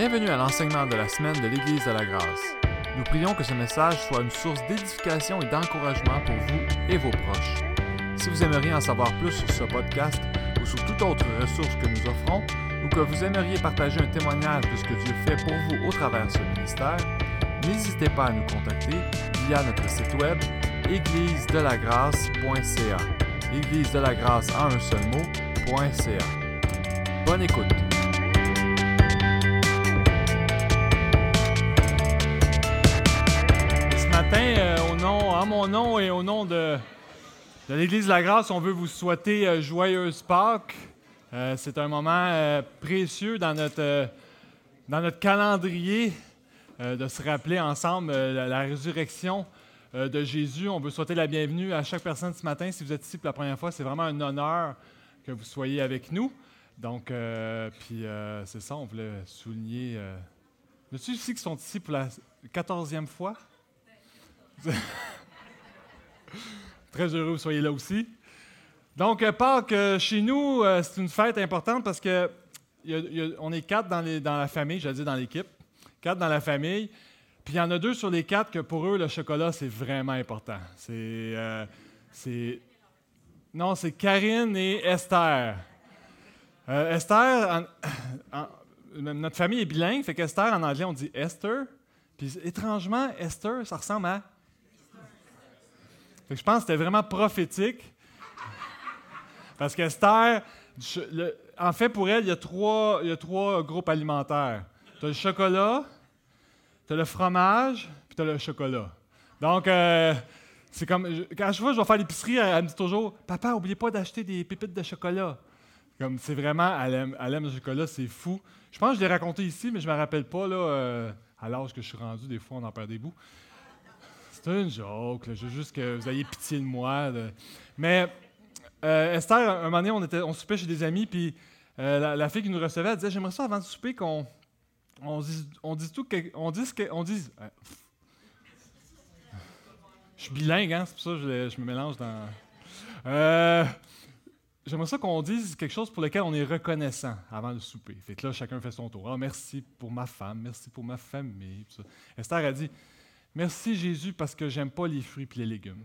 Bienvenue à l'enseignement de la semaine de l'Église de la Grâce. Nous prions que ce message soit une source d'édification et d'encouragement pour vous et vos proches. Si vous aimeriez en savoir plus sur ce podcast ou sur toute autre ressource que nous offrons, ou que vous aimeriez partager un témoignage de ce que Dieu fait pour vous au travers ce ministère, n'hésitez pas à nous contacter via notre site web églisedelagrâce.ca. Église de la grâce en un seul mot.ca. Bonne écoute. Euh, au nom, en mon nom et au nom de, l'Église de la grâce, on veut vous souhaiter euh, joyeuse Pâques. Euh, c'est un moment précieux dans notre, dans notre calendrier de se rappeler ensemble la, résurrection de Jésus. On veut souhaiter la bienvenue à chaque personne ce matin. Si vous êtes ici pour la première fois, c'est vraiment un honneur que vous soyez avec nous. Donc, puis c'est ça, on voulait souligner. Y a-t-il ici qui sont ici pour la quatorzième fois? Très heureux que vous soyez là aussi. Donc, euh, Pâques, euh, chez nous, euh, c'est une fête importante parce que on est quatre dans, la famille, j'allais dire dans l'équipe, quatre dans la famille. Puis il y en a deux sur les quatre que pour eux, le chocolat, c'est vraiment important. C'est. non, c'est Karine et Esther. Esther, notre famille est bilingue, fait qu'Esther, en anglais, on dit Esther. Puis étrangement, Esther, ça ressemble à. Je pense que c'était vraiment prophétique. Parce qu'Esther, en fait, pour elle, il y a trois, groupes alimentaires. Tu as le chocolat, tu as le fromage, puis tu as le chocolat. Donc, euh, c'est comme. Quand je vois, je vais faire l'épicerie, elle, me dit toujours Papa, oubliez pas d'acheter des pépites de chocolat. Comme c'est vraiment, elle aime, le chocolat, c'est fou. Je pense que je l'ai raconté ici, mais je me rappelle pas, là, euh, à l'âge que je suis rendu, des fois, on en perd des bouts. C'est une joke, là, je veux juste que vous ayez pitié de moi. Mais euh, Esther, un moment donné, on, était, soupait chez des amis, puis euh, la, fille qui nous recevait, elle disait J'aimerais ça avant de souper qu'on on dise, tout, on dise, dise. euh, je suis bilingue, hein, c'est pour ça que je, me mélange dans. Euh, J'aimerais ça qu'on dise quelque chose pour lequel on est reconnaissant avant le souper. Fait que là, chacun fait son tour. Ah, merci pour ma femme, merci pour ma famille. Esther a dit Merci Jésus parce que j'aime pas les fruits et les légumes.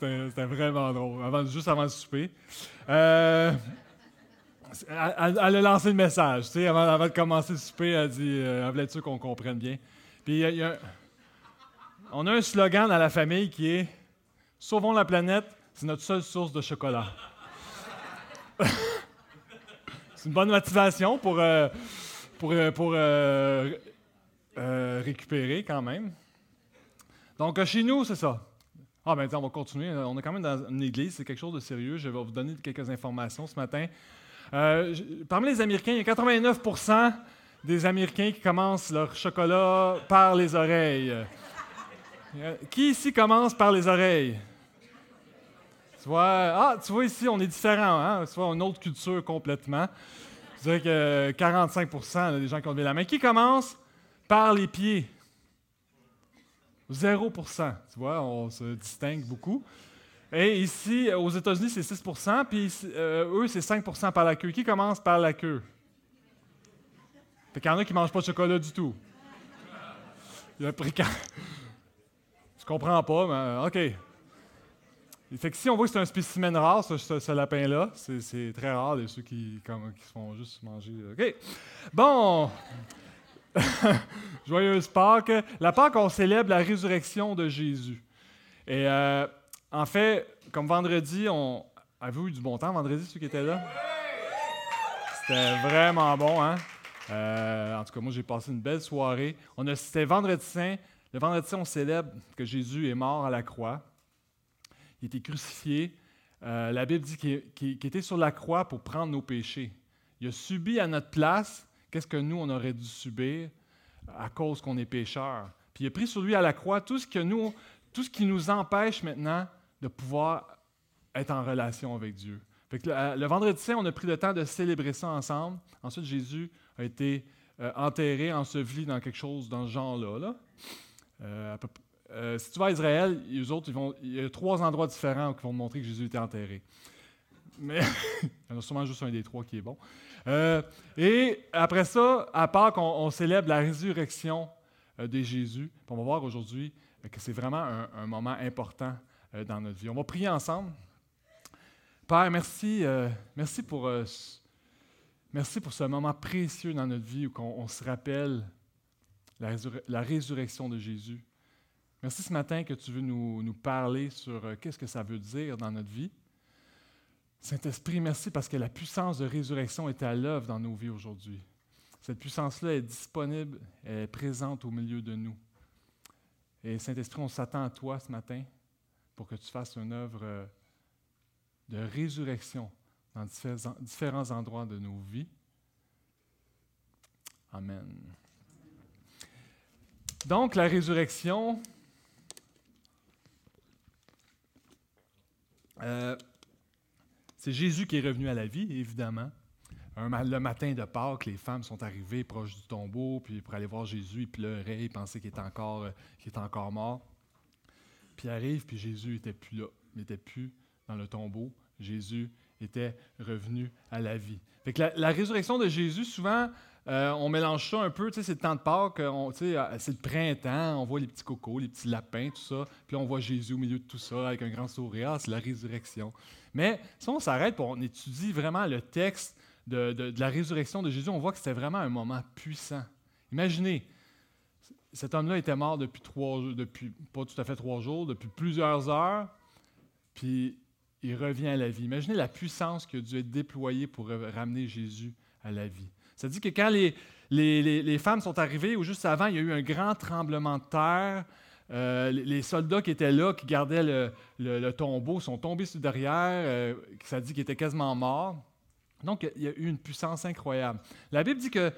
C'était vraiment drôle, avant, juste avant le souper. Euh, elle, a lancé le message, tu sais, avant, avant de commencer le souper, elle dit, euh, elle voulait être sûre qu'on comprenne bien? Puis a- on a un slogan dans la famille qui est Sauvons la planète, c'est notre seule source de chocolat. c'est une bonne motivation pour, euh, pour, euh, euh, euh, récupérer quand même. Donc, chez nous, c'est ça. Ah, ben, on va continuer. On est quand même dans une église, c'est quelque chose de sérieux. Je vais vous donner quelques informations ce matin. Parmi les Américains, il y a 89 des Américains qui commencent leur chocolat par les oreilles. Qui ici commence par les oreilles? Tu vois, ah, tu vois ici, on est différents, hein? Tu vois, une autre culture complètement. Je dirais que 45 là, des gens qui ont levé la main. Qui commence par les pieds? 0% Tu vois, on se distingue beaucoup. Et ici, aux États-Unis, c'est 6% puis euh, eux, c'est 5% par la queue. Qui commence par la queue? Fait qu'il y en a qui ne mangent pas de chocolat du tout. Il a pris quand- Je comprends pas, mais euh, OK. Fait que si on voit que c'est un spécimen rare, ce, lapin-là, c'est, très rare, de ceux qui, se font juste manger. OK. Bon. Joyeuse Pâques. La Pâques, on célèbre la résurrection de Jésus. Et euh, en fait, comme vendredi, on. Avez-vous eu du bon temps vendredi, ceux qui étaient là? C'était vraiment bon, hein? Euh, en tout cas, moi, j'ai passé une belle soirée. C'était vendredi saint. Le vendredi saint, on célèbre que Jésus est mort à la croix. Il été crucifié. Euh, la Bible dit qu'il, était sur la croix pour prendre nos péchés. Il a subi à notre place qu'est-ce que nous, on aurait dû subir? À cause qu'on est pécheurs. Puis il a pris sur lui à la croix tout ce, que nous, tout qui nous empêche maintenant de pouvoir être en relation avec Dieu. Que le, vendredi saint, on a pris le temps de célébrer ça ensemble. Ensuite, Jésus a été euh, enterré, enseveli dans quelque chose dans ce genre-là. Euh, euh, si tu vas à Israël, les autres, ils vont, il y a trois endroits différents qui vont te montrer que Jésus était enterré. mais il y en a sûrement juste un des trois qui est bon. Euh, et après ça, à part qu'on on célèbre la résurrection euh, de Jésus, on va voir aujourd'hui que c'est vraiment un, moment important dans notre vie. On va prier ensemble. Père, merci, merci, pour, merci pour ce moment précieux dans notre vie où on, se rappelle la, résurrection de Jésus. Merci ce matin que tu veux nous, nous parler sur qu'est-ce que ça veut dire dans notre vie. Saint-Esprit, merci parce que la puissance de résurrection est à l'œuvre dans nos vies aujourd'hui. Cette puissance-là est disponible, elle est présente au milieu de nous. Et Saint-Esprit, on s'attend à toi ce matin pour que tu fasses une œuvre euh, de résurrection dans différents endroits de nos vies. Amen. Donc, la résurrection, euh, c'est Jésus qui est revenu à la vie, évidemment. le matin de Pâques, les femmes sont arrivées proches du tombeau, puis pour aller voir Jésus, ils pleuraient, ils pensaient qu'il était encore, euh, mort. Puis ils arrivent, puis Jésus n'était plus là, il n'était plus dans le tombeau. Jésus était revenu à la vie. Fait que la, résurrection de Jésus, souvent, euh, on mélange ça un peu, c'est le temps de Pâques, euh, c'est le printemps, on voit les petits cocos, les petits lapins, tout ça, puis on voit Jésus au milieu de tout ça avec un grand sourire, ah, c'est la résurrection. Mais si on s'arrête et on étudie vraiment le texte de, la résurrection de Jésus, on voit que c'était vraiment un moment puissant. Imaginez, cet homme-là était mort depuis trois depuis pas tout à fait trois jours, depuis plusieurs heures, puis il revient à la vie. Imaginez la puissance qui a dû être déployée pour ramener Jésus à la vie. Ça dit que quand les, les femmes sont arrivées, ou juste avant, il y a eu un grand tremblement de terre, euh, les soldats qui étaient là, qui gardaient le, tombeau, sont tombés sur derrière. Euh, ça dit qu'ils étaient quasiment morts. Donc, il y a eu une puissance incroyable. La Bible dit que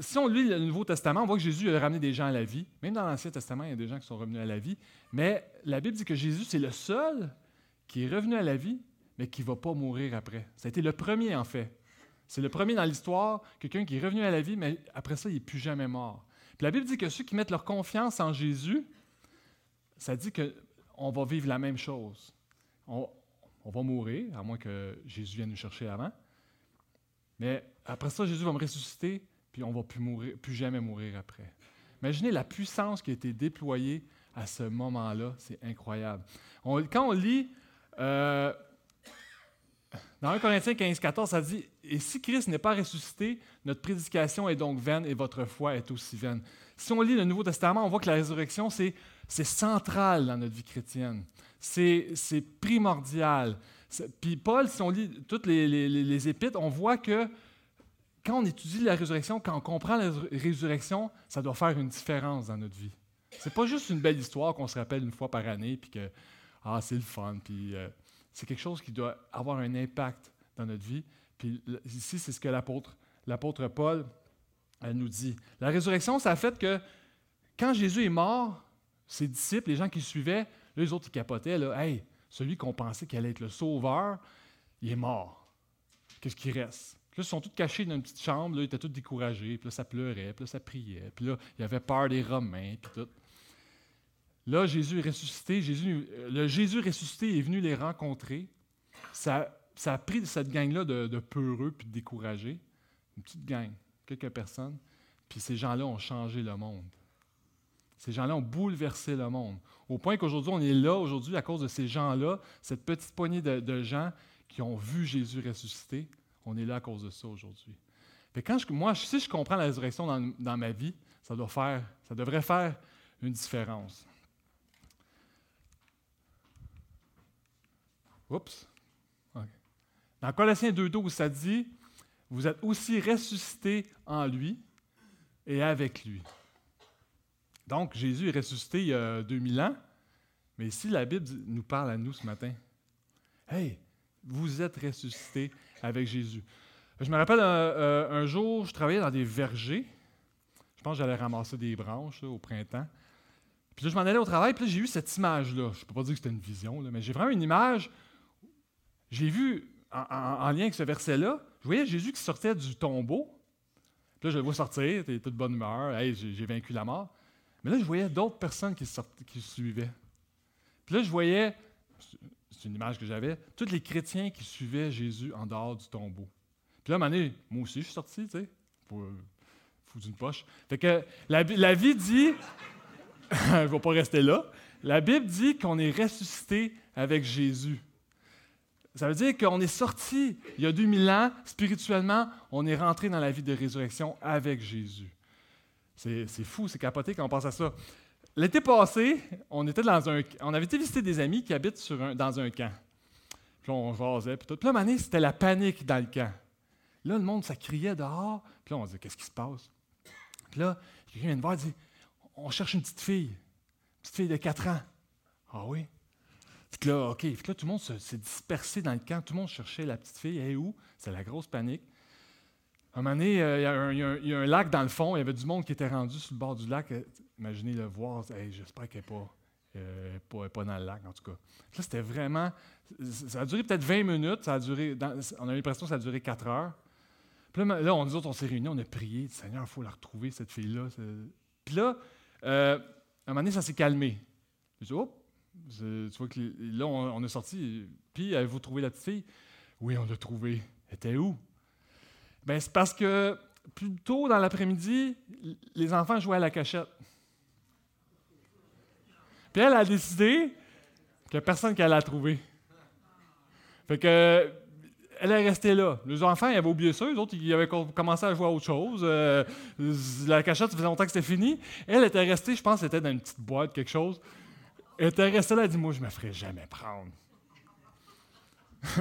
si on lit le Nouveau Testament, on voit que Jésus a ramené des gens à la vie. Même dans l'Ancien Testament, il y a des gens qui sont revenus à la vie. Mais la Bible dit que Jésus, c'est le seul qui est revenu à la vie, mais qui ne va pas mourir après. Ça a été le premier, en fait. C'est le premier dans l'histoire, quelqu'un qui est revenu à la vie, mais après ça, il n'est plus jamais mort. Puis la Bible dit que ceux qui mettent leur confiance en Jésus, ça dit qu'on va vivre la même chose. On, va mourir, à moins que Jésus vienne nous chercher avant. Mais après ça, Jésus va me ressusciter, puis on ne va plus, jamais mourir après. Imaginez la puissance qui a été déployée à ce moment-là. C'est incroyable. quand on lit euh, dans 1 Corinthiens 15, 14, ça dit Et si Christ n'est pas ressuscité, notre prédication est donc vaine et votre foi est aussi vaine. Si on lit le Nouveau Testament, on voit que la résurrection, c'est c'est central dans notre vie chrétienne. C'est primordial. Puis Paul, si on lit toutes les, les, épîtres, on voit que quand on étudie la résurrection, quand on comprend la résurrection, ça doit faire une différence dans notre vie. C'est pas juste une belle histoire qu'on se rappelle une fois par année, puis que ah, c'est le fun, puis euh, c'est quelque chose qui doit avoir un impact dans notre vie. Puis ici, c'est ce que l'apôtre, Paul elle nous dit. La résurrection, ça a fait que quand Jésus est mort, ses disciples, les gens qui le suivaient, les autres, ils capotaient. Là, hey, celui qu'on pensait qu'il allait être le sauveur, il est mort. Qu'est-ce qui reste? Puis là, ils sont tous cachés dans une petite chambre, là, ils étaient tous découragés, puis là, ça pleurait, puis là, ça priait, puis là, il y avait peur des Romains, puis tout. Là, Jésus est ressuscité. Jésus, le Jésus ressuscité est venu les rencontrer. Ça, a pris cette gang-là de, peureux puis de découragés, une petite gang, quelques personnes, puis ces gens-là ont changé le monde. Ces gens-là ont bouleversé le monde. Au point qu'aujourd'hui, on est là, aujourd'hui, à cause de ces gens-là, cette petite poignée de, gens qui ont vu Jésus ressusciter, on est là à cause de ça aujourd'hui. Quand moi, si je comprends la résurrection dans, ma vie, ça, doit faire, ça devrait faire une différence. Oups. Dans Colossiens 2.12, ça dit, vous êtes aussi ressuscités en lui et avec lui. Donc, Jésus est ressuscité il y a 2000 ans, mais ici, la Bible nous parle à nous ce matin. Hey, vous êtes ressuscité avec Jésus. Je me rappelle euh, un, jour, je travaillais dans des vergers. Je pense que j'allais ramasser des branches au printemps. Puis là, je m'en allais au travail, puis j'ai eu cette image-là. Je ne peux pas dire que c'était une vision, mais j'ai vraiment une image. J'ai vu, en, lien avec ce verset-là, je voyais Jésus qui sortait du tombeau. Puis là, je le vois sortir, il de bonne humeur. Hey, j'ai vaincu la mort. Mais là, je voyais d'autres personnes qui, suivaient. Puis là, je voyais, c'est une image que j'avais, tous les chrétiens qui suivaient Jésus en dehors du tombeau. Puis là, à un donné, moi aussi, je suis sorti, tu sais, pour euh, foutre une poche. Fait que la, la vie dit, je ne vais pas rester là, la Bible dit qu'on est ressuscité avec Jésus. Ça veut dire qu'on est sorti il y a 2000 ans, spirituellement, on est rentré dans la vie de résurrection avec Jésus. C'est fou, c'est capoté quand on pense à ça. L'été passé, on, était dans un, on avait été visiter des amis qui habitent dans un camp. Puis on jasait, puis tout. Puis là, c'était la panique dans le camp. Là, le monde, ça criait dehors. Puis là, on dit Qu'est-ce qui se passe? Puis là, quelqu'un vient de voir et dit On cherche une petite fille. Une petite fille de 4 ans. Ah oui? Là, OK. Là, tout le monde s'est dispersé dans le camp. Tout le monde cherchait la petite fille. Elle est où? C'est la grosse panique. À un moment donné, euh, il y, a un lac dans le fond. Il y avait du monde qui était rendu sur le bord du lac. Imaginez le voir. J'espère qu'elle n'est euh, pas, dans le lac, en tout cas. Là, c'était vraiment. Ça a duré peut-être 20 minutes. Ça a duré, on a l'impression que ça a duré 4 heures. Puis là, là on, nous autres, on s'est réunis, on a prié. Seigneur, il faut la retrouver, cette fille-là. Puis là, euh, à un moment donné, ça s'est calmé. Je dit, oh, tu vois que là, on, est sorti. Puis, avez-vous trouvé la petite fille? Oui, on l'a trouvée. Elle était où? Bien, c'est parce que plus tôt dans l'après-midi, les enfants jouaient à la cachette. Puis elle a décidé qu'il a personne qui allait la trouver. Fait que elle est restée là. Les enfants, ils avaient oublié ça. Les autres, ils avaient commencé à jouer à autre chose. Euh, la cachette, ça faisait longtemps que c'était fini. Elle était restée, je pense, c'était dans une petite boîte, quelque chose. Elle était restée là, elle dit Moi, je me ferai jamais prendre.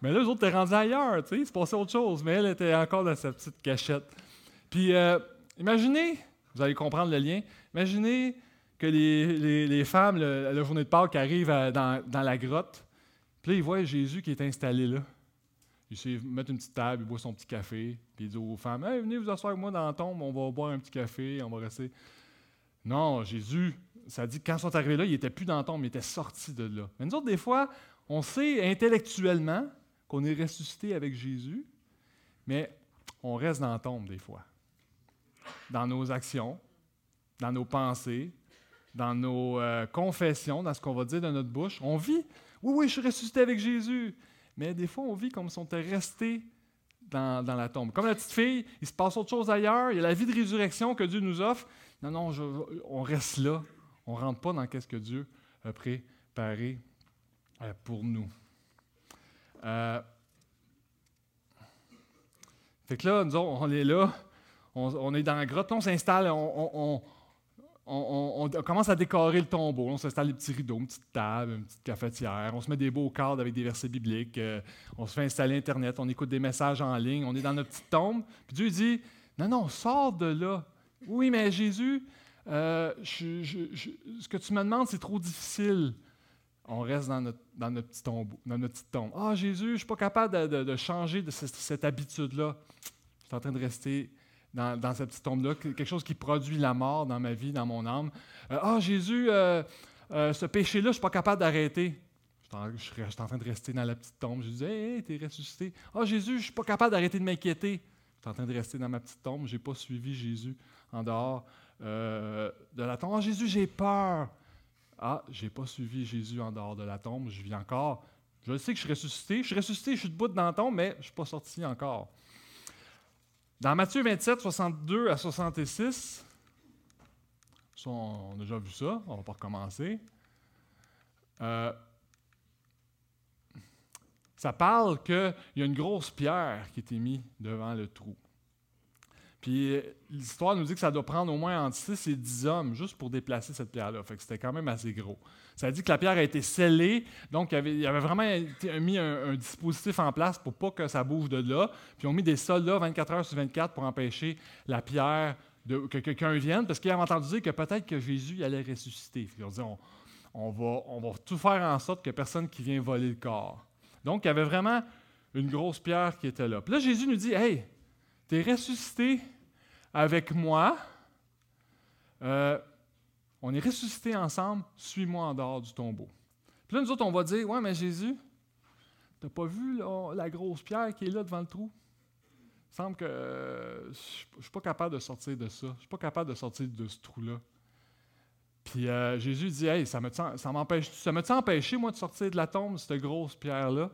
mais là, les autres étaient rendus ailleurs, tu sais, il se passait autre chose. Mais elle était encore dans sa petite cachette. Puis, euh, imaginez, vous allez comprendre le lien, imaginez que les, les, femmes, la journée de Pâques, arrivent dans, dans la grotte puis là, il voit Jésus qui est installé là. Il sait mettre une petite table, il boit son petit café, puis il dit aux femmes hey, Venez vous asseoir avec moi dans la tombe, on va boire un petit café, on va rester. Non, Jésus, ça dit que quand ils sont arrivés là, il n'était plus dans la tombe, il était sorti de là. Mais nous autres, des fois, on sait intellectuellement qu'on est ressuscité avec Jésus, mais on reste dans la tombe des fois. Dans nos actions, dans nos pensées, dans nos euh, confessions, dans ce qu'on va dire de notre bouche. On vit oui, oui, je suis ressuscité avec Jésus. Mais des fois, on vit comme si on était resté dans, la tombe. Comme la petite fille, il se passe autre chose ailleurs. Il y a la vie de résurrection que Dieu nous offre. Non, non, on reste là. On ne rentre pas dans ce que Dieu a préparé euh, pour nous. Euh, fait que là, nous, on est là, on, est dans la grotte, on s'installe, on, commence à décorer le tombeau. On s'installe des petits rideaux, une petite table, une petite cafetière. On se met des beaux cadres avec des versets bibliques. Euh, on se fait installer Internet. On écoute des messages en ligne. On est dans notre petite tombe. Puis Dieu dit Non, non, sors de là. Oui, mais Jésus, euh, ce que tu me demandes, c'est trop difficile. On reste dans notre, dans notre, petit, dans notre petite tombe. Ah, Jésus, je ne suis pas capable de, changer de cette, habitude-là. Je suis en train de rester dans, cette petite tombe-là, quelque chose qui produit la mort dans ma vie, dans mon âme. Euh, ah, Jésus, euh, ce péché-là, je ne suis pas capable d'arrêter. Je suis en, train de rester dans la petite tombe. Je disais, hé, t'es ressuscité. Ah, Jésus, je ne suis pas capable d'arrêter de m'inquiéter. Je suis en train de rester dans ma petite tombe. Je n'ai pas suivi Jésus en dehors de la tombe. Ah, Jésus, j'ai peur. Ah, je n'ai pas suivi Jésus en dehors de la tombe. Je vis encore. Je sais que je suis ressuscité. Je suis ressuscité, je suis debout dans la tombe, mais je ne suis pas sorti encore. Dans Matthieu 27, 62 à 66, on a déjà vu ça, on ne va pas recommencer. Euh, ça parle qu'il y a une grosse pierre qui était mise devant le trou. Puis l'histoire nous dit que ça doit prendre au moins entre 6 et 10 hommes juste pour déplacer cette pierre-là. Fait que c'était quand même assez gros. Ça dit que la pierre a été scellée, donc il y avait, vraiment mis un, dispositif en place pour pas que ça bouge de là. Puis ils ont mis des soldats 24 heures sur 24 pour empêcher la pierre que quelqu'un vienne, parce qu'ils avaient entendu dire que peut-être que Jésus allait ressusciter. ils ont dit on, va, tout faire en sorte que personne qui vient voler le corps. Donc il y avait vraiment une grosse pierre qui était là. Puis là, Jésus nous dit Hey, tu es ressuscité avec moi. Euh, on est ressuscité ensemble, suis-moi en dehors du tombeau. Puis là, nous autres, on va dire Ouais, mais Jésus, tu n'as pas vu la grosse pierre qui est là devant le trou? Il semble que je ne suis pas capable de sortir de ça. Je suis pas capable de sortir de ce trou-là. Puis euh, Jésus dit Hey, ça me ça m'empêche, ça empêché, moi, de sortir de la tombe, cette grosse pierre-là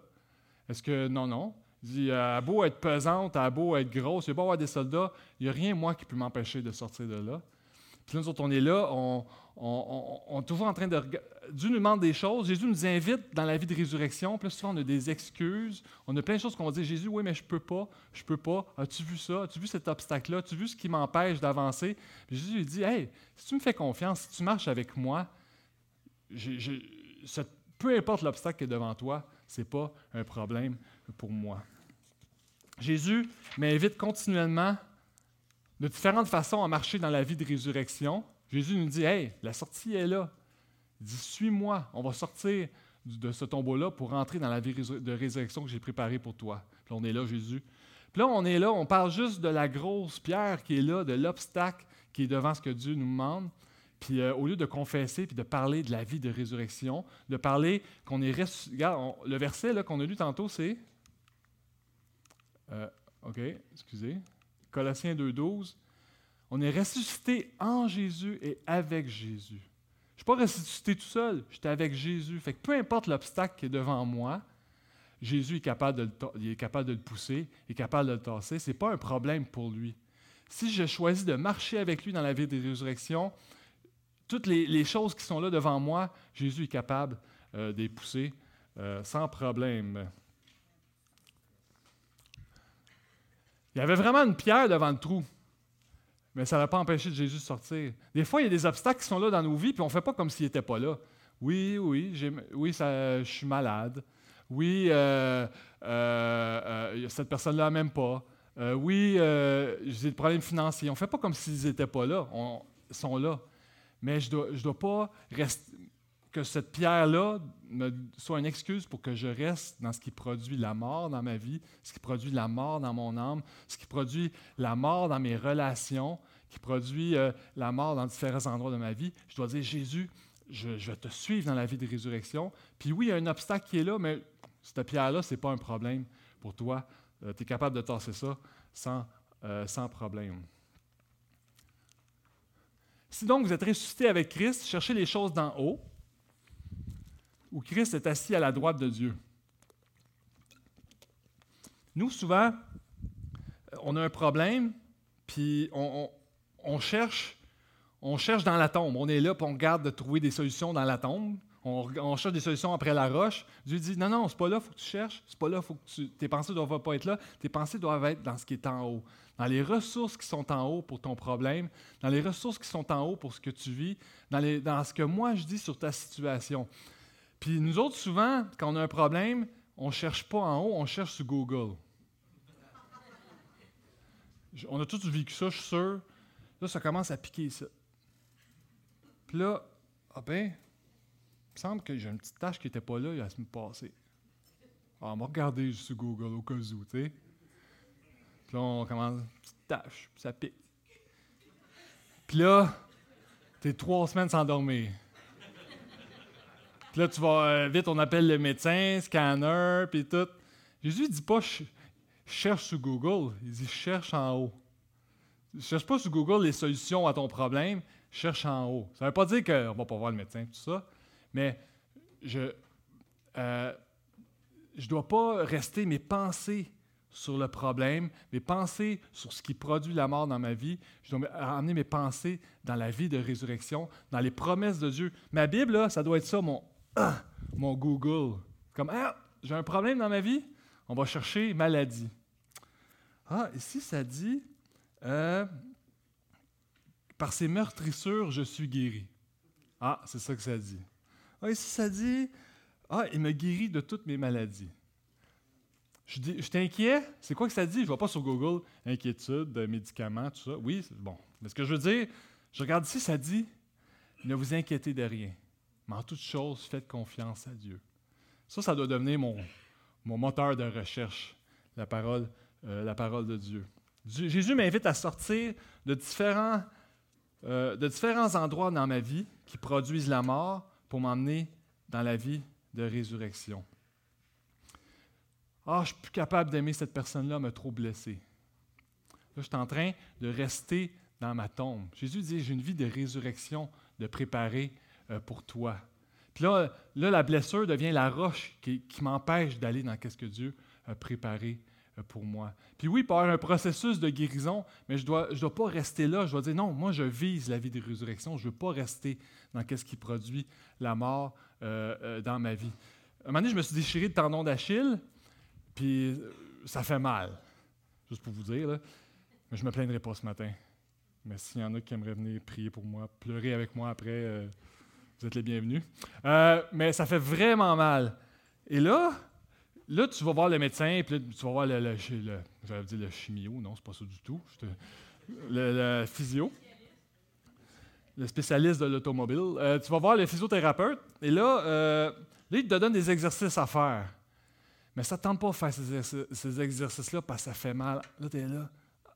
Est-ce que non, non? Il dit À beau être pesante, à beau être grosse, il beau avoir des soldats, il n'y a rien, moi, qui peut m'empêcher de sortir de là. Puis nous autres, on est là, on, est toujours en train de. Dieu nous demande des choses. Jésus nous invite dans la vie de résurrection. Puis là, souvent, on a des excuses. On a plein de choses qu'on va dire Jésus, oui, mais je peux pas, je peux pas. As-tu vu ça As-tu vu cet obstacle-là As-tu vu ce qui m'empêche d'avancer? Jésus lui dit Hey, si tu me fais confiance, si tu marches avec moi, peu importe l'obstacle qui est devant toi, ce n'est pas un problème pour moi. Jésus m'invite continuellement de différentes façons à marcher dans la vie de résurrection. Jésus nous dit Hey, la sortie est là. Il dit Suis-moi, on va sortir de ce tombeau-là pour rentrer dans la vie de résurrection que j'ai préparée pour toi. Puis on est là, Jésus. Puis là, on est là, on parle juste de la grosse pierre qui est là, de l'obstacle qui est devant ce que Dieu nous demande. Puis euh, au lieu de confesser puis de parler de la vie de résurrection, de parler qu'on est Regarde, le verset qu'on a lu tantôt, c'est. Euh, OK, excusez. Colossiens 2,12. On est ressuscité en Jésus et avec Jésus. Je ne suis pas ressuscité tout seul, j'étais avec Jésus. Fait que peu importe l'obstacle qui est devant moi, Jésus est capable de le, est capable de le pousser, est capable de le tasser. Ce n'est pas un problème pour lui. Si je choisis de marcher avec lui dans la vie de résurrection, toutes les, choses qui sont là devant moi, Jésus est capable euh, de les pousser euh, sans problème. Il y avait vraiment une pierre devant le trou. Mais ça n'a pas empêché Jésus de sortir. Des fois, il y a des obstacles qui sont là dans nos vies, puis on ne fait pas comme s'il n'était pas là. Oui, oui, oui, je suis malade. Oui, euh, cette personne-là même pas. oui, j'ai des problèmes financiers. On ne fait pas comme s'ils n'étaient pas là. ils sont là. Mais je ne dois, pas rester, que cette pierre-là soit une excuse pour que je reste dans ce qui produit la mort dans ma vie, ce qui produit la mort dans mon âme, ce qui produit la mort dans mes relations, qui produit euh, la mort dans différents endroits de ma vie. Je dois dire, Jésus, je, vais te suivre dans la vie de résurrection. Puis oui, il y a un obstacle qui est là, mais cette pierre-là, ce n'est pas un problème pour toi. Euh, tu es capable de tasser ça sans, euh, sans problème. Si donc vous êtes ressuscité avec Christ, cherchez les choses d'en haut, où Christ est assis à la droite de Dieu. Nous, souvent, on a un problème, puis on, cherche, on cherche dans la tombe. On est là, puis on garde de trouver des solutions dans la tombe. On, cherche des solutions après la roche. Dieu dit Non, non, c'est pas là, il faut que tu cherches. C'est pas là, faut que tu, tes pensées ne doivent pas être là. Tes pensées doivent être dans ce qui est en haut. Dans les ressources qui sont en haut pour ton problème, dans les ressources qui sont en haut pour ce que tu vis, dans, ce que moi je dis sur ta situation. Puis nous autres, souvent, quand on a un problème, on ne cherche pas en haut, on cherche sur Google. On a tous vécu ça, je suis sûr. Là, ça commence à piquer ça. Puis là, ah ben, il me semble que j'ai une petite tâche qui n'était pas là il y a la semaine passée. Ah, on va regarder sur Google au cas où, tu sais. Puis là, on commence, petite tâche, ça pique. Puis là, t'es trois semaines sans dormir. Puis là, tu vas euh, vite, on appelle le médecin, scanner, puis tout. Jésus dit pas cherche sur Google, il dit cherche en haut. Cherche pas sur Google les solutions à ton problème, cherche en haut. Ça veut pas dire qu'on va pas voir le médecin, tout ça, mais je ne euh, je dois pas rester mes pensées sur le problème, mes pensées sur ce qui produit la mort dans ma vie. Je dois amener mes pensées dans la vie de résurrection, dans les promesses de Dieu. Ma Bible, là, ça doit être ça, mon ah, mon Google. Comme, ah, j'ai un problème dans ma vie, on va chercher maladie. Ah, ici, ça dit, euh, par ses meurtrissures, je suis guéri. Ah, c'est ça que ça dit. Ah, ici, ça dit, ah, il me guérit de toutes mes maladies. Je, je t'inquiète, c'est quoi que ça dit? Je ne vois pas sur Google, inquiétude, médicaments, tout ça. Oui, bon. Mais ce que je veux dire, je regarde ici, ça dit, ne vous inquiétez de rien. Mais en toute chose, faites confiance à Dieu. Ça, ça doit devenir mon, moteur de recherche, la parole, euh, de Dieu. Jésus m'invite à sortir de différents, euh, de différents endroits dans ma vie qui produisent la mort pour m'emmener dans la vie de résurrection. Ah, je suis plus capable d'aimer cette personne-là, me trop blessé. Là, je suis en train de rester dans ma tombe. Jésus dit, j'ai une vie de résurrection de préparer euh, pour toi. Puis là, là, la blessure devient la roche qui, m'empêche d'aller dans ce que Dieu a préparé euh, pour moi. Puis oui, avoir un processus de guérison, mais je ne dois, pas rester là. Je dois dire non, moi je vise la vie de résurrection. Je ne veux pas rester dans ce qui produit la mort euh, dans ma vie. Un moment donné, je me suis déchiré le tendon d'Achille, puis ça fait mal. Juste pour vous dire, là. mais je ne me plaindrai pas ce matin. Mais s'il y en a qui aimeraient venir prier pour moi, pleurer avec moi après, euh, vous êtes les bienvenus. Euh, mais ça fait vraiment mal. Et là, là, tu vas voir le médecin, puis tu vas voir le, le, le dire le chimio, non, c'est pas ça du tout. le, physio, le spécialiste de l'automobile. Euh, tu vas voir le physiothérapeute, et là, là, il te donne des exercices à faire. Mais ça ne tente pas de faire ces, exercices-là parce que ça fait mal. Là, tu es là.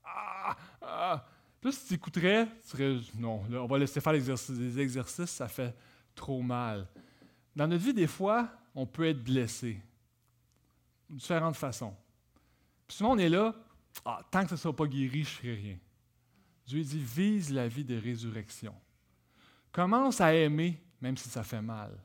Ah, ah. Plus si tu écouterais, tu serais non, on va laisser faire les exercices, ça fait trop mal. Dans notre vie, des fois, on peut être blessé. De différentes façons. Puis souvent, on est là, ah, tant que ça ne soit pas guéri, je ne ferai rien. Dieu dit vise la vie de résurrection. Commence à aimer, même si ça fait mal.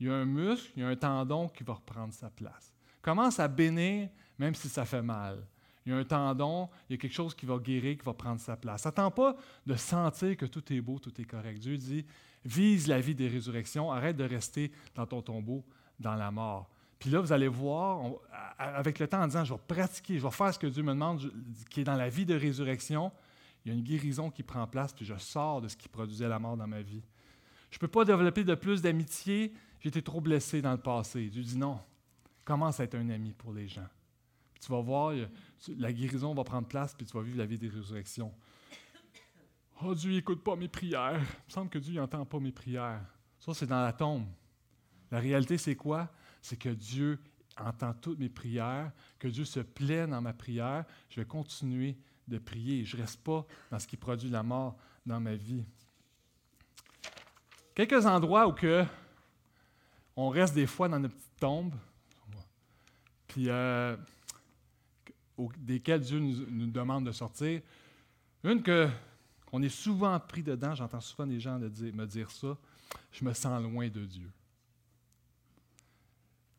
Il y a un muscle, il y a un tendon qui va reprendre sa place. Commence à bénir, même si ça fait mal il y a un tendon, il y a quelque chose qui va guérir, qui va prendre sa place. Attends pas de sentir que tout est beau, tout est correct. Dieu dit, vise la vie des résurrections, arrête de rester dans ton tombeau, dans la mort. Puis là, vous allez voir, avec le temps, en disant, je vais pratiquer, je vais faire ce que Dieu me demande, qui est dans la vie de résurrection, il y a une guérison qui prend place, puis je sors de ce qui produisait la mort dans ma vie. Je ne peux pas développer de plus d'amitié, j'ai été trop blessé dans le passé. Dieu dit non, commence à être un ami pour les gens. tu vas voir, la guérison va prendre place, puis tu vas vivre la vie des résurrections. Oh, Dieu n'écoute pas mes prières. Il me semble que Dieu n'entend pas mes prières. Ça, c'est dans la tombe. La réalité, c'est quoi? C'est que Dieu entend toutes mes prières, que Dieu se plaît dans ma prière. Je vais continuer de prier. Je ne reste pas dans ce qui produit la mort dans ma vie. Quelques endroits où que on reste des fois dans notre petite tombe. Euh, desquels Dieu nous, demande de sortir. Une que qu'on est souvent pris dedans, j'entends souvent des gens me dire ça, je me sens loin de Dieu.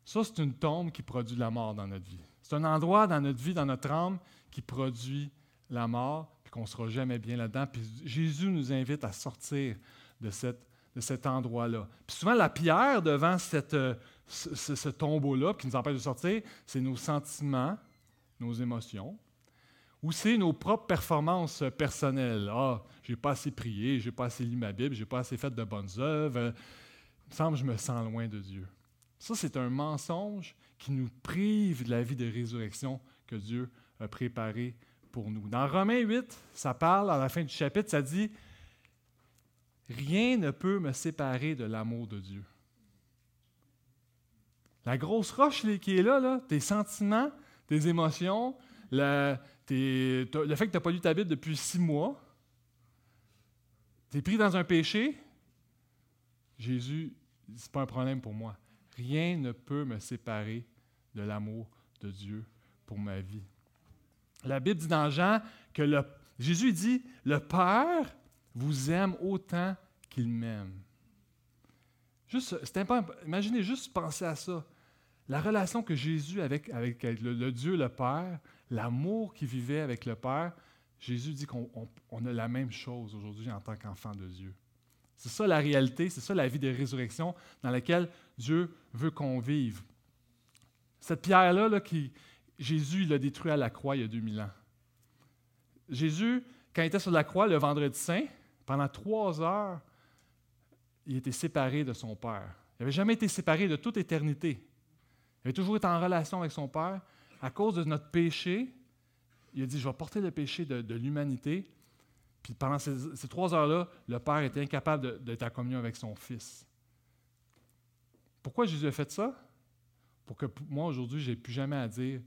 Ça, c'est une tombe qui produit la mort dans notre vie. C'est un endroit dans notre vie, dans notre âme, qui produit la mort, puis qu'on ne sera jamais bien là-dedans. Jésus nous invite à sortir de, de cet endroit-là. Puis souvent, la pierre devant cette, ce, ce tombeau-là, qui nous empêche de sortir, c'est nos sentiments, nos émotions, ou c'est nos propres performances personnelles. Ah, j'ai pas assez prié, j'ai pas assez lu ma Bible, j'ai pas assez fait de bonnes œuvres. Il me semble que je me sens loin de Dieu. Ça, c'est un mensonge qui nous prive de la vie de résurrection que Dieu a préparée pour nous. Dans Romains 8, ça parle, à la fin du chapitre, ça dit Rien ne peut me séparer de l'amour de Dieu. La grosse roche qui est là, tes sentiments, tes émotions, le, fait que tu n'as pas lu ta Bible depuis six mois, tu es pris dans un péché, Jésus, ce n'est pas un problème pour moi. Rien ne peut me séparer de l'amour de Dieu pour ma vie. La Bible dit dans Jean que Jésus dit, le Père vous aime autant qu'il m'aime. Juste, imaginez juste penser à ça la relation que Jésus avait avec, le, Dieu le Père, l'amour qu'il vivait avec le Père, Jésus dit qu'on a la même chose aujourd'hui en tant qu'enfant de Dieu. C'est ça la réalité, c'est ça la vie de résurrection dans laquelle Dieu veut qu'on vive. Cette pierre-là, Jésus l'a détruit à la croix il y a 2000 ans. Jésus, quand il était sur la croix le vendredi saint, pendant trois heures, il était séparé de son Père. Il n'avait jamais été séparé de toute éternité. Il a toujours été en relation avec son Père. À cause de notre péché, il a dit, je vais porter le péché de, l'humanité. Puis pendant ces, trois heures-là, le Père était incapable d'être en communion avec son Fils. Pourquoi Jésus a fait ça? Pour que moi, aujourd'hui, je n'ai plus jamais à dire,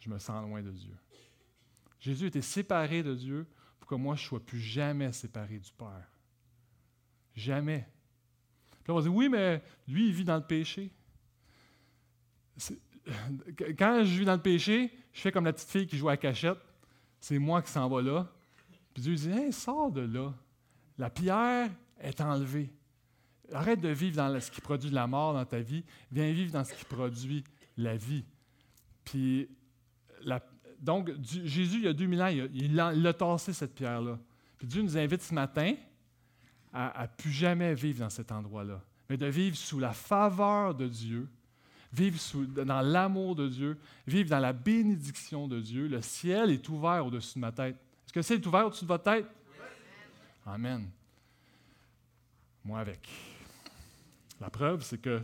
je me sens loin de Dieu. Jésus était séparé de Dieu pour que moi, je ne sois plus jamais séparé du Père. Jamais. Puis on va dire, oui, mais lui, il vit dans le péché quand je vis dans le péché, je fais comme la petite fille qui joue à la cachette. C'est moi qui s'en va là. Puis Dieu dit Hey, sors de là. La pierre est enlevé. Arrête de vivre dans ce qui produit la mort dans ta vie. Viens vivre dans ce qui produit la vie. Puis, donc, Jésus, il y a 2000 ans, il a, il tassé cette pierre-là. Puis Dieu nous invite ce matin à ne plus jamais vivre dans cet endroit-là, mais de vivre sous la faveur de Dieu, vivre sous, dans l'amour de Dieu, vivre dans la bénédiction de Dieu. Le ciel est ouvert au-dessus de ma tête. Est-ce que le ciel est ouvert au-dessus de votre tête? Amen. Moi avec. La preuve, c'est que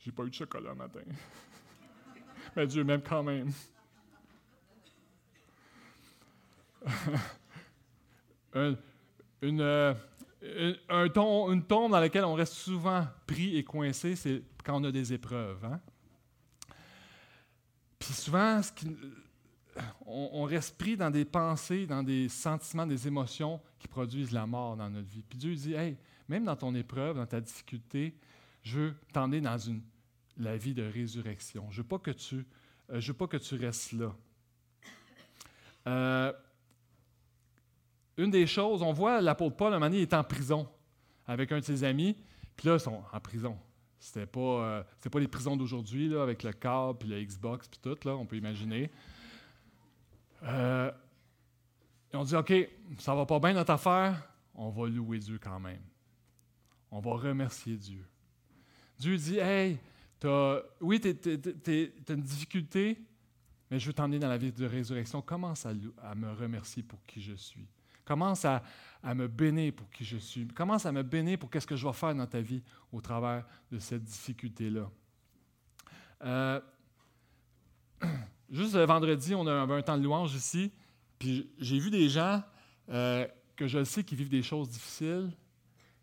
j'ai pas eu de chocolat le matin. Mais Dieu m'aime quand même. une, euh, un une tombe dans laquelle on reste souvent pris et coincé, c'est quand on a des épreuves. Hein? Puis souvent, qui, on, reste pris dans des pensées, dans des sentiments, des émotions qui produisent la mort dans notre vie. Puis Dieu dit, hey, même dans ton épreuve, dans ta difficulté, je veux t'emmener dans la vie de résurrection. Je ne veux, pas que tu, euh, veux pas que tu restes là. Euh, une des choses, on voit l'apôtre Paul, un moment donné, il est en prison avec un de ses amis, puis là, ils sont en prison. C'était pas, euh, pas les prisons d'aujourd'hui, avec le câble, puis le Xbox, puis tout, là, on peut imaginer. Euh, on dit, OK, ça va pas bien notre affaire, on va louer Dieu quand même. On va remercier Dieu. Dieu dit, hey, oui, tu as une difficulté, mais je veux t'emmener dans la vie de résurrection. Commence à me remercier pour qui je suis. Commence à, me bénir pour qui je suis. Commence à me bénir pour qu'est-ce que je vais faire dans ta vie au travers de cette difficulté-là. Euh, juste vendredi, on avait un temps de louange ici, puis j'ai vu des gens euh, que je sais qui vivent des choses difficiles,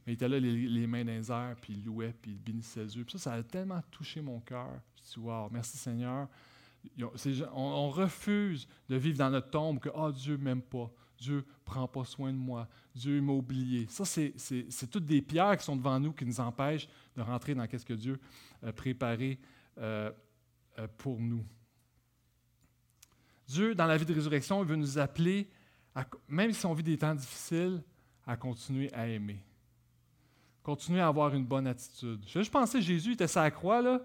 mais ils étaient là les, mains dans les airs, puis ils louaient, puis ils bénissaient Dieu. Puis ça, ça a tellement touché mon cœur. Je dit, wow, merci Seigneur. On, refuse de vivre dans notre tombe que, oh, Dieu ne m'aime pas. Dieu prend pas soin de moi, Dieu m'a oublié. Ça, c'est toutes des pierres qui sont devant nous qui nous empêchent de rentrer dans ce que Dieu a préparé euh, euh, pour nous. Dieu, dans la vie de résurrection, il veut nous appeler, même si on vit des temps difficiles, à continuer à aimer. Continuer à avoir une bonne attitude. Je, je pensais Jésus était sa croix, là.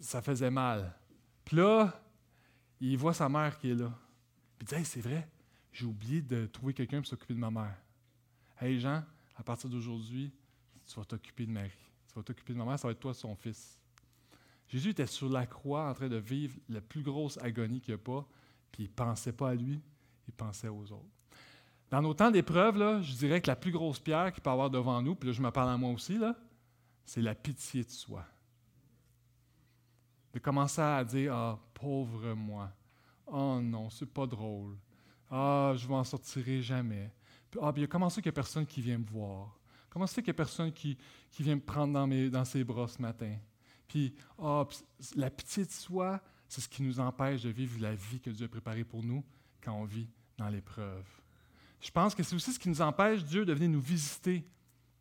Ça faisait mal. Puis là, il voit sa mère qui est là. Puis il dit c'est vrai, j'ai oublié de trouver quelqu'un pour s'occuper de ma mère. Hey Jean, à partir d'aujourd'hui, tu vas t'occuper de Marie. Tu vas t'occuper de ma mère, ça va être toi son fils. Jésus était sur la croix en train de vivre la plus grosse agonie qu'il n'y a pas, puis il ne pensait pas à lui, il pensait aux autres. Dans nos temps d'épreuve, je dirais que la plus grosse pierre qu'il peut avoir devant nous, puis là je me parle à moi aussi, c'est la pitié de soi. De commencer à dire Ah, pauvre moi, Oh non, c'est pas drôle. Ah, je m'en sortirai jamais. ah, puis comment ça qu'il n'y a personne qui vient me voir? Comment ça qu'il n'y a personne qui, qui vient me prendre dans, ses bras ce matin? Puis, ah, la pitié de soi, c'est ce qui nous empêche de vivre la vie que Dieu a préparée pour nous quand on vit dans l'épreuve. Je pense que c'est aussi ce qui nous empêche, Dieu, de venir nous visiter.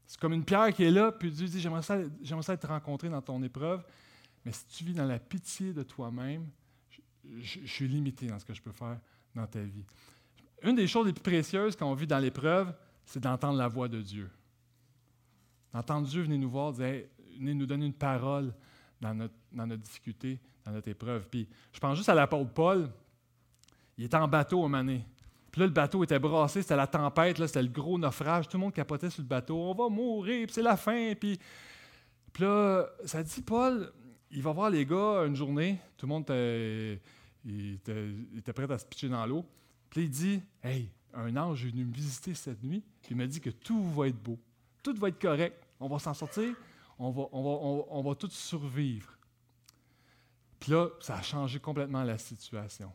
C'est comme une pierre qui est là, puis Dieu dit, j'aimerais ça, j'aimerais ça te rencontrer dans ton épreuve, mais si tu vis dans la pitié de toi-même, je, suis limité dans ce que je peux faire dans ta vie. Une des choses les plus précieuses quand on vit dans l'épreuve, c'est d'entendre la voix de Dieu. D'entendre Dieu venir nous voir, dire, venir nous donner une parole dans notre, dans notre difficulté, dans notre épreuve. Puis je pense juste à l'apôtre Paul. Il était en bateau au mané. Puis là, le bateau était brassé, c'était la tempête, c'était le gros naufrage. Tout le monde capotait sur le bateau. On va mourir, puis c'est la fin. Puis, là, ça dit, Paul, il va voir les gars une journée. Tout le monde il était, prêt à se pitcher dans l'eau. Puis il dit Hey, un ange est venu me visiter cette nuit, puis il m'a dit que tout va être beau, tout va être correct, on va s'en sortir, on va, on, va, on, va tous survivre. Puis là, ça a changé complètement la situation.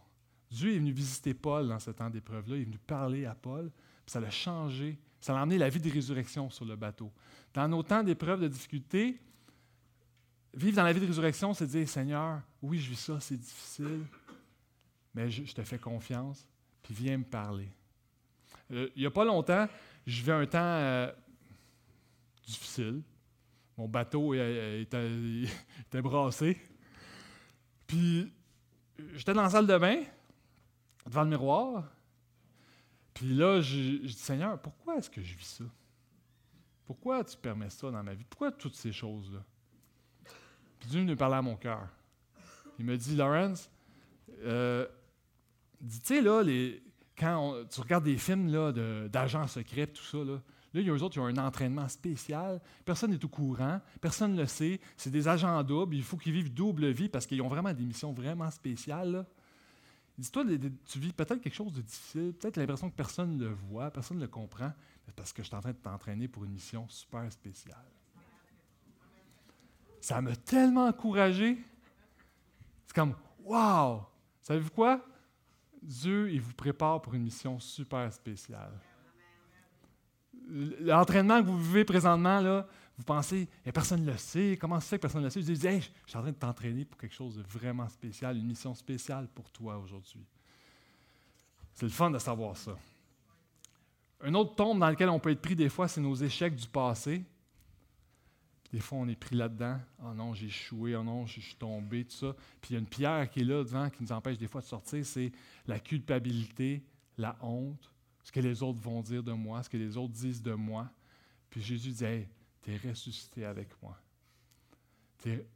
Dieu est venu visiter Paul dans ce temps d'épreuve-là, il est venu parler à Paul, puis ça l'a changé, ça a amené la vie de résurrection sur le bateau. Dans nos temps d'épreuve, de difficulté, vivre dans la vie de résurrection, c'est dire Seigneur, oui, je vis ça, c'est difficile, mais je, te fais confiance, puis viens me parler. Euh, il n'y a pas longtemps, je vivais un temps euh, difficile. Mon bateau était, était, brassé. Puis, j'étais dans la salle de bain, devant le miroir. Puis là, je, dis, Seigneur, pourquoi est-ce que je vis ça? Pourquoi tu permets ça dans ma vie? Pourquoi toutes ces choses-là? Puis Dieu me parlait à mon cœur. Il me dit, Lawrence, euh, tu sais, là, quand tu regardes des films d'agents secrets, tout ça, là, Là, il y a eux autres qui ont un entraînement spécial. Personne n'est au courant. Personne ne le sait. C'est des agents doubles. Il faut qu'ils vivent double vie parce qu'ils ont vraiment des missions vraiment spéciales. Dis-toi, tu vis peut-être quelque chose de difficile. Peut-être l'impression que personne ne le voit, personne ne le comprend. parce que je suis en train de t'entraîner pour une mission super spéciale. Ça m'a tellement encouragé. C'est comme, wow! Savez-vous quoi? Dieu, il vous prépare pour une mission super spéciale l'entraînement que vous vivez présentement, là, vous pensez, et personne ne le sait, comment fait que personne ne le sait? Vous dites, hey, je suis en train de t'entraîner pour quelque chose de vraiment spécial, une mission spéciale pour toi aujourd'hui. C'est le fun de savoir ça. Un autre tombe dans lequel on peut être pris des fois, c'est nos échecs du passé. Des fois, on est pris là-dedans. Oh non, j'ai échoué, oh non, je suis tombé, tout ça. Puis il y a une pierre qui est là devant, qui nous empêche des fois de sortir, c'est la culpabilité, la honte, ce que les autres vont dire de moi, ce que les autres disent de moi. Puis Jésus dit, hey, tu es ressuscité avec moi.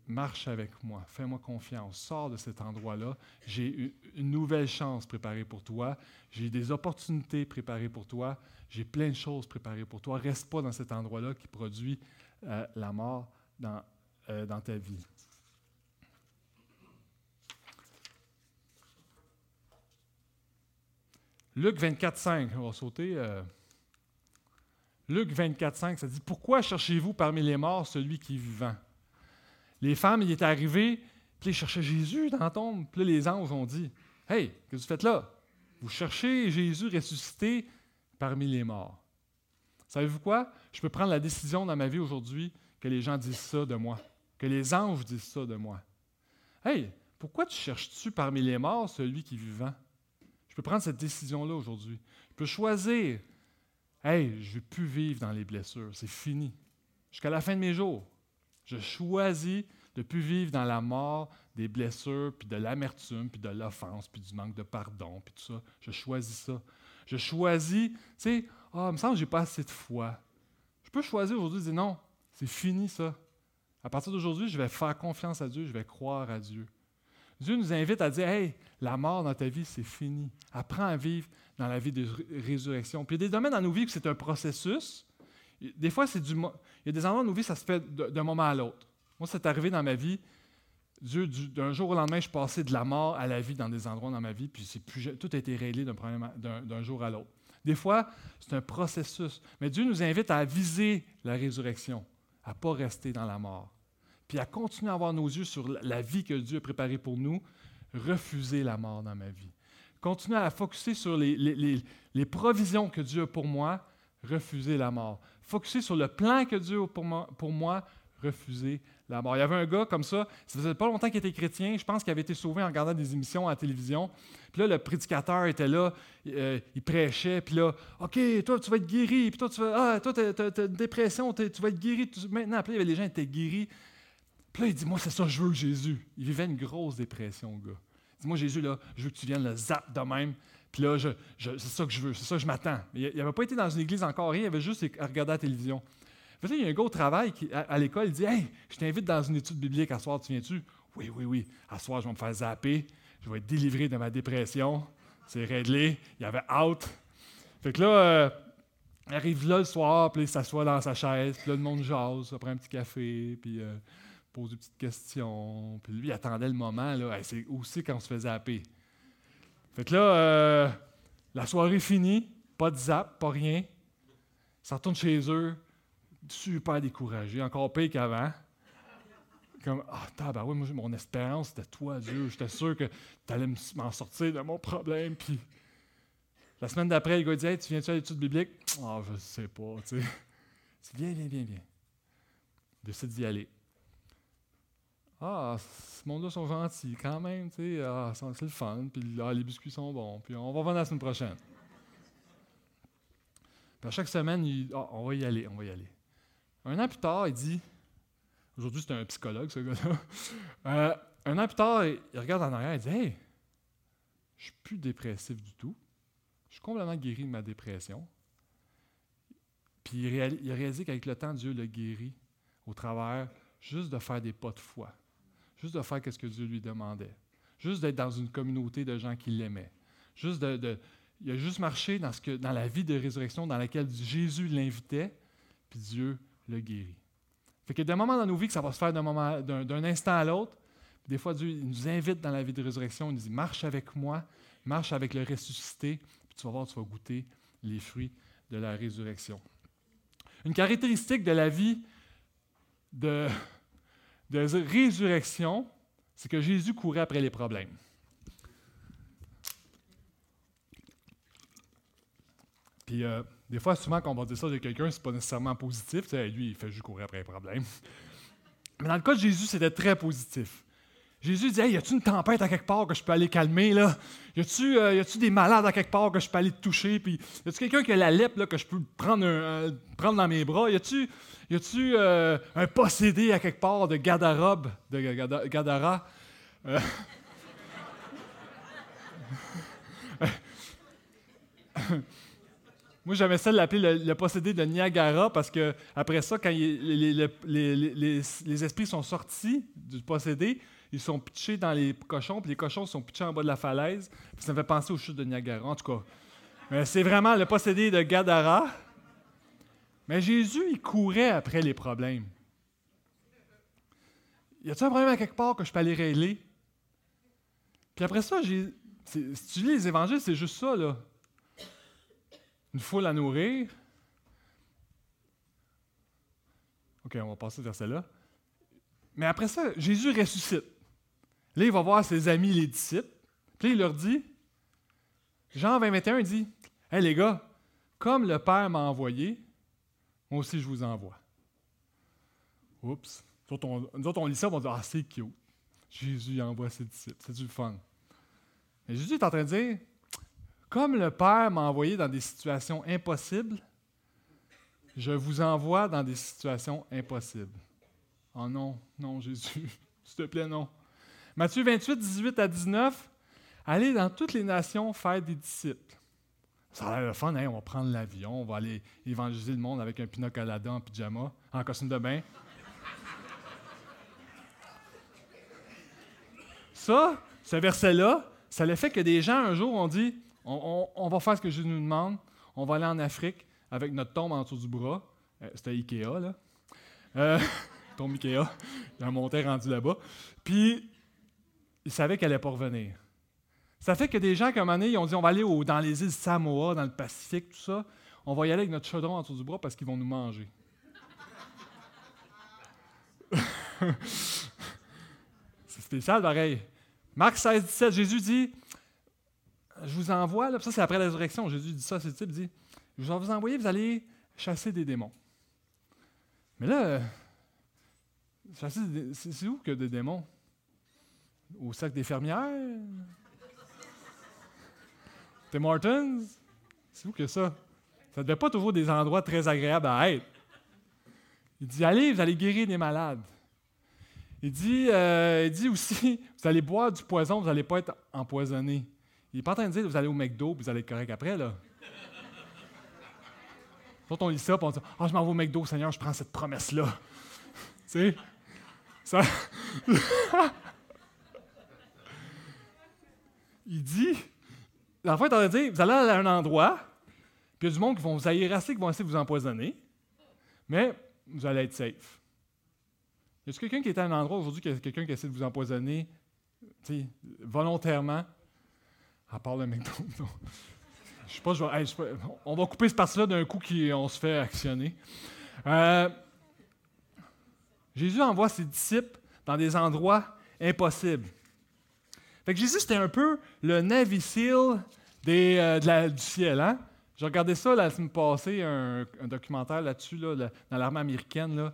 Marche avec moi, fais-moi confiance, sors de cet endroit-là. J'ai une nouvelle chance préparée pour toi, j'ai des opportunités préparées pour toi, j'ai plein de choses préparées pour toi. Reste pas dans cet endroit-là qui produit euh, la mort dans, euh, dans ta vie. Luc 24, 5, on va sauter. Euh. Luc 24, 5, ça dit Pourquoi cherchez-vous parmi les morts celui qui est vivant? Les femmes, il est arrivé, puis ils cherchaient Jésus dans la tombe. Puis les anges ont dit Hey, que vous faites là? Vous cherchez Jésus ressuscité parmi les morts. Savez-vous quoi? Je peux prendre la décision dans ma vie aujourd'hui que les gens disent ça de moi, que les anges disent ça de moi. Hey, pourquoi tu cherches-tu parmi les morts celui qui est vivant? Je peux prendre cette décision-là aujourd'hui. Je peux choisir, hey, je ne veux plus vivre dans les blessures, c'est fini. Jusqu'à la fin de mes jours, je choisis de ne plus vivre dans la mort, des blessures, puis de l'amertume, puis de l'offense, puis du manque de pardon, puis tout ça. Je choisis ça. Je choisis, tu sais, ah, il me semble que je n'ai pas assez de foi. Je peux choisir aujourd'hui de dire non, c'est fini ça. À partir d'aujourd'hui, je vais faire confiance à Dieu, je vais croire à Dieu. Dieu nous invite à dire Hey, la mort dans ta vie, c'est fini. Apprends à vivre dans la vie de résurrection. Puis il y a des domaines dans nos vies où c'est un processus. Des fois, c'est du. Il y a des endroits dans nos vies, ça se fait d'un moment à l'autre. Moi, c'est arrivé dans ma vie. Dieu, d'un jour au lendemain, je passais de la mort à la vie dans des endroits dans ma vie, puis tout a été réglé d'un jour à l'autre. Des fois, c'est un processus. Mais Dieu nous invite à viser la résurrection, à ne pas rester dans la mort puis à continuer à avoir nos yeux sur la vie que Dieu a préparée pour nous, refuser la mort dans ma vie. Continuer à focuser sur les, provisions que Dieu a pour moi, refuser la mort. Focuser sur le plan que Dieu a pour moi, pour moi refuser la mort. Il y avait un gars comme ça, ça faisait pas longtemps qu'il était chrétien, je pense qu'il avait été sauvé en regardant des émissions à la télévision. Puis là, le prédicateur était là, euh, il prêchait, puis là, OK, toi, tu vas être guéri, puis toi, tu vas, ah, toi, tu as, une dépression, tu vas être guéri. Maintenant, avait les gens étaient guéris. Puis là, il dit, moi, c'est ça que je veux, Jésus. Il vivait une grosse dépression, gars. Il dit, moi, Jésus, là, je veux que tu viennes le zap de même. Puis là, c'est ça que je veux, c'est ça que je m'attends. Il n'avait pas été dans une église encore, il avait juste regardé la télévision. Il y a un gars au travail qui, à, l'école, il dit, hey, je t'invite dans une étude biblique à soir, tu viens-tu? Oui, oui, oui. À soir, je vais me faire zapper. Je vais être délivré de ma dépression. C'est réglé. Il y avait out. Fait que là, euh, il arrive là le soir, puis il s'assoit dans sa chaise, puis là, le monde jase, après un petit café, puis euh, pose des petites questions. Puis lui, il attendait le moment. Là. c'est aussi quand on se faisait zapper? Fait que là, euh, la soirée finie, pas de zap, pas rien. Ça retourne chez eux, super découragé, encore pire qu'avant. Comme, ah, bah ouais, moi, mon espérance, c'était toi, Dieu. J'étais sûr que tu allais m'en sortir de mon problème. Puis la semaine d'après, le gars dit, hey, tu viens-tu à l'étude biblique? Ah, je sais pas, tu sais. Viens, viens, viens, viens. Décide d'y aller. Ah, ce monde-là sont gentils quand même, tu sais, ah, c'est le fun, puis ah, les biscuits sont bons, puis on va venir la semaine prochaine. Puis à chaque semaine, il, ah, on va y aller, on va y aller. Un an plus tard, il dit, aujourd'hui c'est un psychologue ce gars-là, euh, un an plus tard, il, regarde en arrière et dit, hey, je suis plus dépressif du tout, je suis complètement guéri de ma dépression. Puis il, a réalisé qu'avec le temps, Dieu l'a guéri au travers juste de faire des pas de foi, juste de faire ce que Dieu lui demandait, juste d'être dans une communauté de gens qui l'aimaient, juste de, il a juste marché dans, ce que, dans la vie de résurrection dans laquelle Jésus l'invitait, puis Dieu l'a guéri. Fait qu'il y a des moments dans nos vies que ça va se faire d'un instant à l'autre. Des fois, Dieu nous invite dans la vie de résurrection, il nous dit Marche avec moi, marche avec le ressuscité, puis tu vas voir, tu vas goûter les fruits de la résurrection. Une caractéristique de la vie de, de résurrection, c'est que Jésus courait après les problèmes. Puis euh, des fois, souvent, quand on va dire ça de quelqu'un, c'est pas nécessairement positif. lui, il fait juste courir après les problèmes. Mais dans le cas de Jésus, c'était très positif. Jésus dit Hey, y a-tu une tempête à quelque part que je peux aller calmer là? Y a-tu euh, des malades à quelque part que je peux aller toucher? Puis y a-tu quelqu'un qui a la lèpre que je peux prendre, prendre dans mes bras? Y a-tu euh, un possédé à quelque part de Gadarob, de Gadara? Euh, Moi, j'aimais ça l'appeler le, possédé de Niagara parce que après ça, quand les, esprits sont sortis du possédé, ils sont pitchés dans les cochons, puis les cochons sont pitchés en bas de la falaise. ça me fait penser aux chutes de Niagara, en tout cas. Mais c'est vraiment le possédé de Gadara. Mais Jésus, il courait après les problèmes. Y a-t-il un problème à quelque part que je peux aller régler? Puis après ça, si tu lis les évangiles, c'est juste ça, là. Une foule à nourrir. OK, on va passer vers celle-là. Mais après ça, Jésus ressuscite. Là, il va voir ses amis, les disciples. Puis il leur dit, Jean 20, 21 dit, Hé les gars, comme le Père m'a envoyé, moi aussi je vous envoie. Oups. Nous autres, on, lit ça, on dit, ah, c'est cute. Jésus envoie ses disciples. C'est du fun. Mais Jésus est en train de dire, comme le Père m'a envoyé dans des situations impossibles, je vous envoie dans des situations impossibles. Oh non, non, Jésus, s'il te plaît, non. Matthieu 28, 18 à 19, allez dans toutes les nations faire des disciples. Ça a l'air le fun, hein? on va prendre l'avion, on va aller évangéliser le monde avec un pina colada en pyjama, en costume de bain. Ça, ce verset-là, ça le fait que des gens un jour ont dit on, va faire ce que Jésus nous demande, on va aller en Afrique avec notre tombe en dessous du bras. Euh, c'était Ikea, là. Euh, tombe Ikea, il a un rendu là-bas. Puis ils savaient qu'elle n'allait pas revenir. Ça fait que des gens, comme année, ils ont dit on va aller dans les îles Samoa, dans le Pacifique, tout ça. On va y aller avec notre chaudron en dessous du bras parce qu'ils vont nous manger. C'est spécial, pareil. Marc 16, 17, Jésus dit Je vous envoie, là, ça c'est après la résurrection. Jésus dit ça, c'est type dit Je vous envoyer, vous allez chasser des démons. Mais là, c'est où que des démons? Au sac des fermières? Tim Martins? C'est où que ça? Ça ne devait pas toujours des endroits très agréables à être. Il dit Allez, vous allez guérir des malades. Il dit, euh, il dit aussi Vous allez boire du poison, vous n'allez pas être empoisonné. Il n'est pas en train de dire Vous allez au McDo, vous allez être correct après, là. Quand on lit ça, on dit Ah, je m'en vais au McDo, Seigneur, je prends cette promesse-là. tu sais? Ça. il dit, la fois, il est dire, vous allez à un endroit, puis il y a du monde qui vont vous haïr assez, qui vont essayer de vous empoisonner, mais vous allez être safe. Y a quelqu'un qui est à un endroit aujourd'hui, quelqu'un qui essaie de vous empoisonner, volontairement, à part le McDonald's? Je sais pas, je on va couper ce parti-là d'un coup qu'on se fait actionner. Euh, Jésus envoie ses disciples dans des endroits impossibles. Fait que Jésus, c'était un peu le Navy SEAL des, euh, du ciel. Hein? J'ai regardé ça la semaine passée, un, documentaire là-dessus, là, dans l'armée américaine. Là,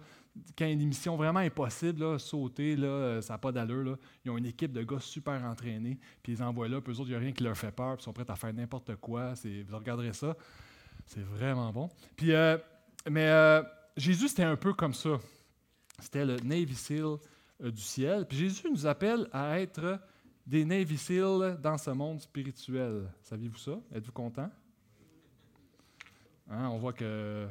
quand une mission vraiment impossible, sauter, euh, ça n'a pas d'allure. Ils ont une équipe de gars super entraînés, puis ils envoient là, puis eux autres, il n'y a rien qui leur fait peur, puis ils sont prêts à faire n'importe quoi. Vous regarderez ça. C'est vraiment bon. Puis, euh, mais Jésus, c'était un peu comme ça. C'était le Navy SEAL du ciel. Puis Jésus nous appelle à être des Navy dans ce monde spirituel. Saviez-vous ça? Êtes-vous content? Hein, on voit que.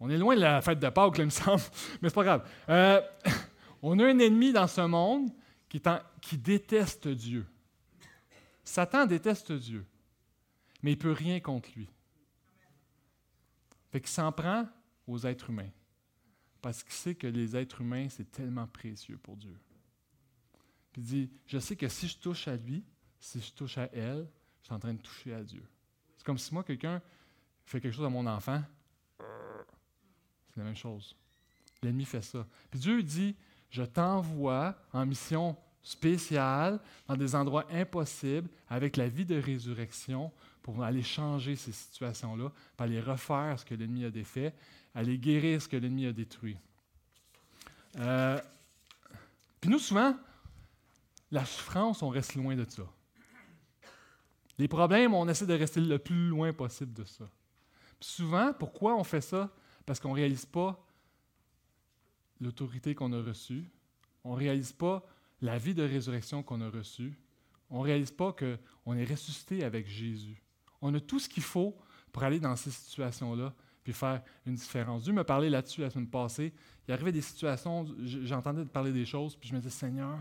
On est loin de la fête de Pâques, il me semble, mais c'est pas grave. Euh, on a un ennemi dans ce monde qui, qui déteste Dieu. Satan déteste Dieu, mais il ne peut rien contre lui. Fait qu'il s'en prend aux êtres humains, parce qu'il sait que les êtres humains, c'est tellement précieux pour Dieu. Puis il dit, je sais que si je touche à lui, si je touche à elle, je suis en train de toucher à Dieu. C'est comme si moi, quelqu'un fait quelque chose à mon enfant, c'est la même chose. L'ennemi fait ça. Puis Dieu dit, je t'envoie en mission spéciale, dans des endroits impossibles, avec la vie de résurrection, pour aller changer ces situations-là, pour aller refaire ce que l'ennemi a défait, aller guérir ce que l'ennemi a détruit. Euh, puis nous, souvent, la souffrance, on reste loin de ça. Les problèmes, on essaie de rester le plus loin possible de ça. souvent, pourquoi on fait ça? Parce qu'on ne réalise pas l'autorité qu'on a reçue. On ne réalise pas la vie de résurrection qu'on a reçue. On ne réalise pas qu'on est ressuscité avec Jésus. On a tout ce qu'il faut pour aller dans ces situations-là puis faire une différence. Dieu me parlait là-dessus la semaine passée. Il arrivait des situations, j'entendais parler des choses, puis je me disais, Seigneur,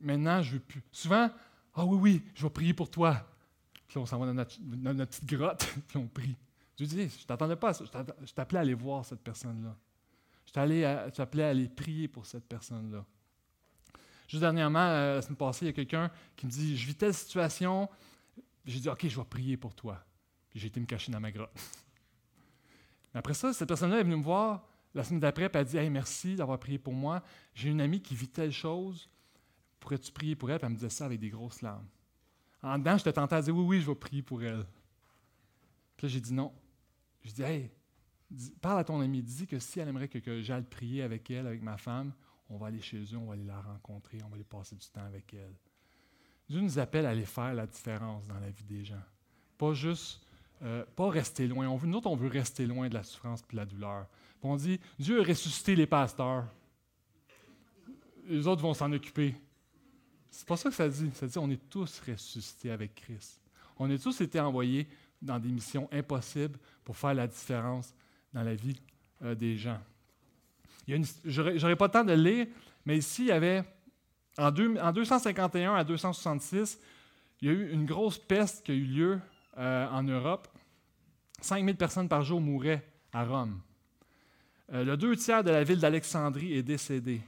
maintenant, je ne veux plus. Souvent, ah oui, oui, je vais prier pour toi. Puis on s'en va dans notre, petite grotte, puis on prie. Dieu dit, je t'attendais pas. Je t'appelais à aller voir cette personne-là. Je t'appelais à aller prier pour cette personne-là. Juste dernièrement, euh, la semaine passée, il y a quelqu'un qui me dit Je vis telle situation. J'ai dit Ok, je vais prier pour toi. Puis j'ai été me cacher dans ma grotte. après ça, cette personne-là est venue me voir la semaine d'après, et elle a dit Hey, merci d'avoir prié pour moi. J'ai une amie qui vit telle chose. Pourrais-tu prier pour elle Puis elle me disait ça avec des grosses larmes. En dedans, je te tentais à dire Oui, oui, je vais prier pour elle. Puis là, j'ai dit non. Je dis Hey, parle à ton amie, dis que si elle aimerait que, j'aille prier avec elle, avec ma femme, on va aller chez eux, on va aller la rencontrer, on va aller passer du temps avec elle. Dieu nous appelle à aller faire la différence dans la vie des gens. Pas juste, euh, pas rester loin. Nous autres, on veut rester loin de la souffrance et de la douleur. on dit, Dieu a ressuscité les pasteurs. Les autres vont s'en occuper. C'est pas ça que ça dit. Ça dit, on est tous ressuscités avec Christ. On est tous été envoyés dans des missions impossibles pour faire la différence dans la vie euh, des gens. Je n'aurai pas le temps de le lire, mais ici, il y avait, en, 251 à 266, il y a eu une grosse peste qui a eu lieu euh, en Europe. 5000 personnes par jour mouraient à Rome. Euh, le deux tiers de la ville d'Alexandrie est décédé.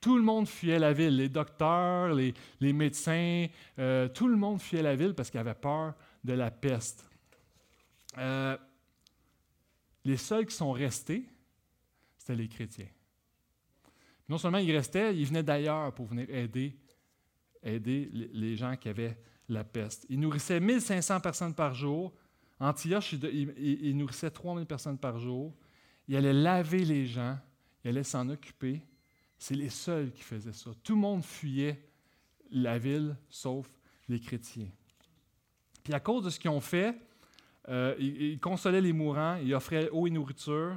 Tout le monde fuyait la ville, les docteurs, les, médecins, euh, tout le monde fuyait la ville parce qu'il avait peur de la peste. Les seuls qui sont restés, c'était les chrétiens. Non seulement ils restaient, ils venaient d'ailleurs pour venir aider, aider les gens qui avaient la peste. Ils nourrissaient 1500 personnes par jour. Antioche, il, nourrissait 3000 personnes par jour. Il allait laver les gens, il allait s'en occuper. C'est les seuls qui faisaient ça. Tout le monde fuyait la ville, sauf les chrétiens. Puis à cause de ce qu'ils ont fait, euh, ils, consolaient les mourants, ils offraient eau et nourriture.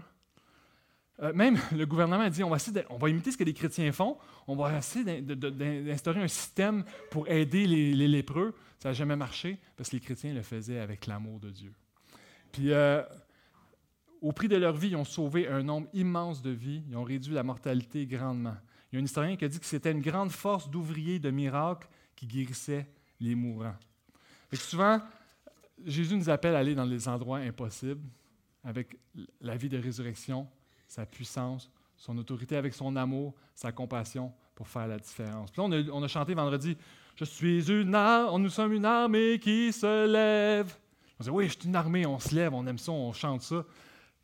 Euh, même le gouvernement a dit on va, imiter ce que les chrétiens font, on va essayer d'instaurer un système pour aider les, lépreux. Ça n'a jamais marché parce que les chrétiens le faisaient avec l'amour de Dieu. Puis, euh, au prix de leur vie, ils ont sauvé un nombre immense de vies, ils ont réduit la mortalité grandement. Il y a un historien qui a dit que c'était une grande force d'ouvriers de miracles qui guérissaient les mourants. souvent, Jésus nous appelle à aller dans les endroits impossibles avec la vie de résurrection sa puissance, son autorité avec son amour, sa compassion pour faire la différence. Puis là, on a, chanté vendredi Je suis une armée, nous sommes une armée qui se lève. On dit Oui, je suis une armée, on se lève, on aime ça, on chante ça.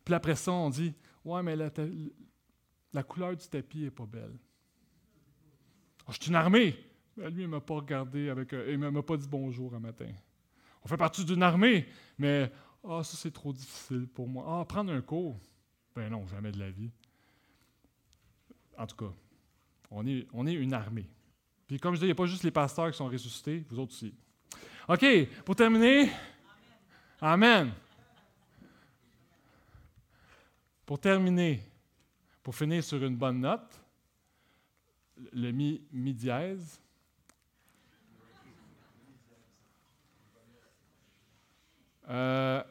Puis après ça, on dit Ouais, mais la, couleur du tapis n'est pas belle. Oh, je suis une armée. Lui, il ne m'a pas regardé avec. il ne m'a pas dit bonjour un matin. On fait partie d'une armée, mais ah, ça c'est trop difficile pour moi. Ah, prendre un cours? Ben non, jamais de la vie. En tout cas, on est, on est une armée. Puis comme je dis, il n'y a pas juste les pasteurs qui sont ressuscités, vous autres aussi. OK, pour terminer. Amen. Pour terminer, pour finir sur une bonne note, le mi, mi Euh,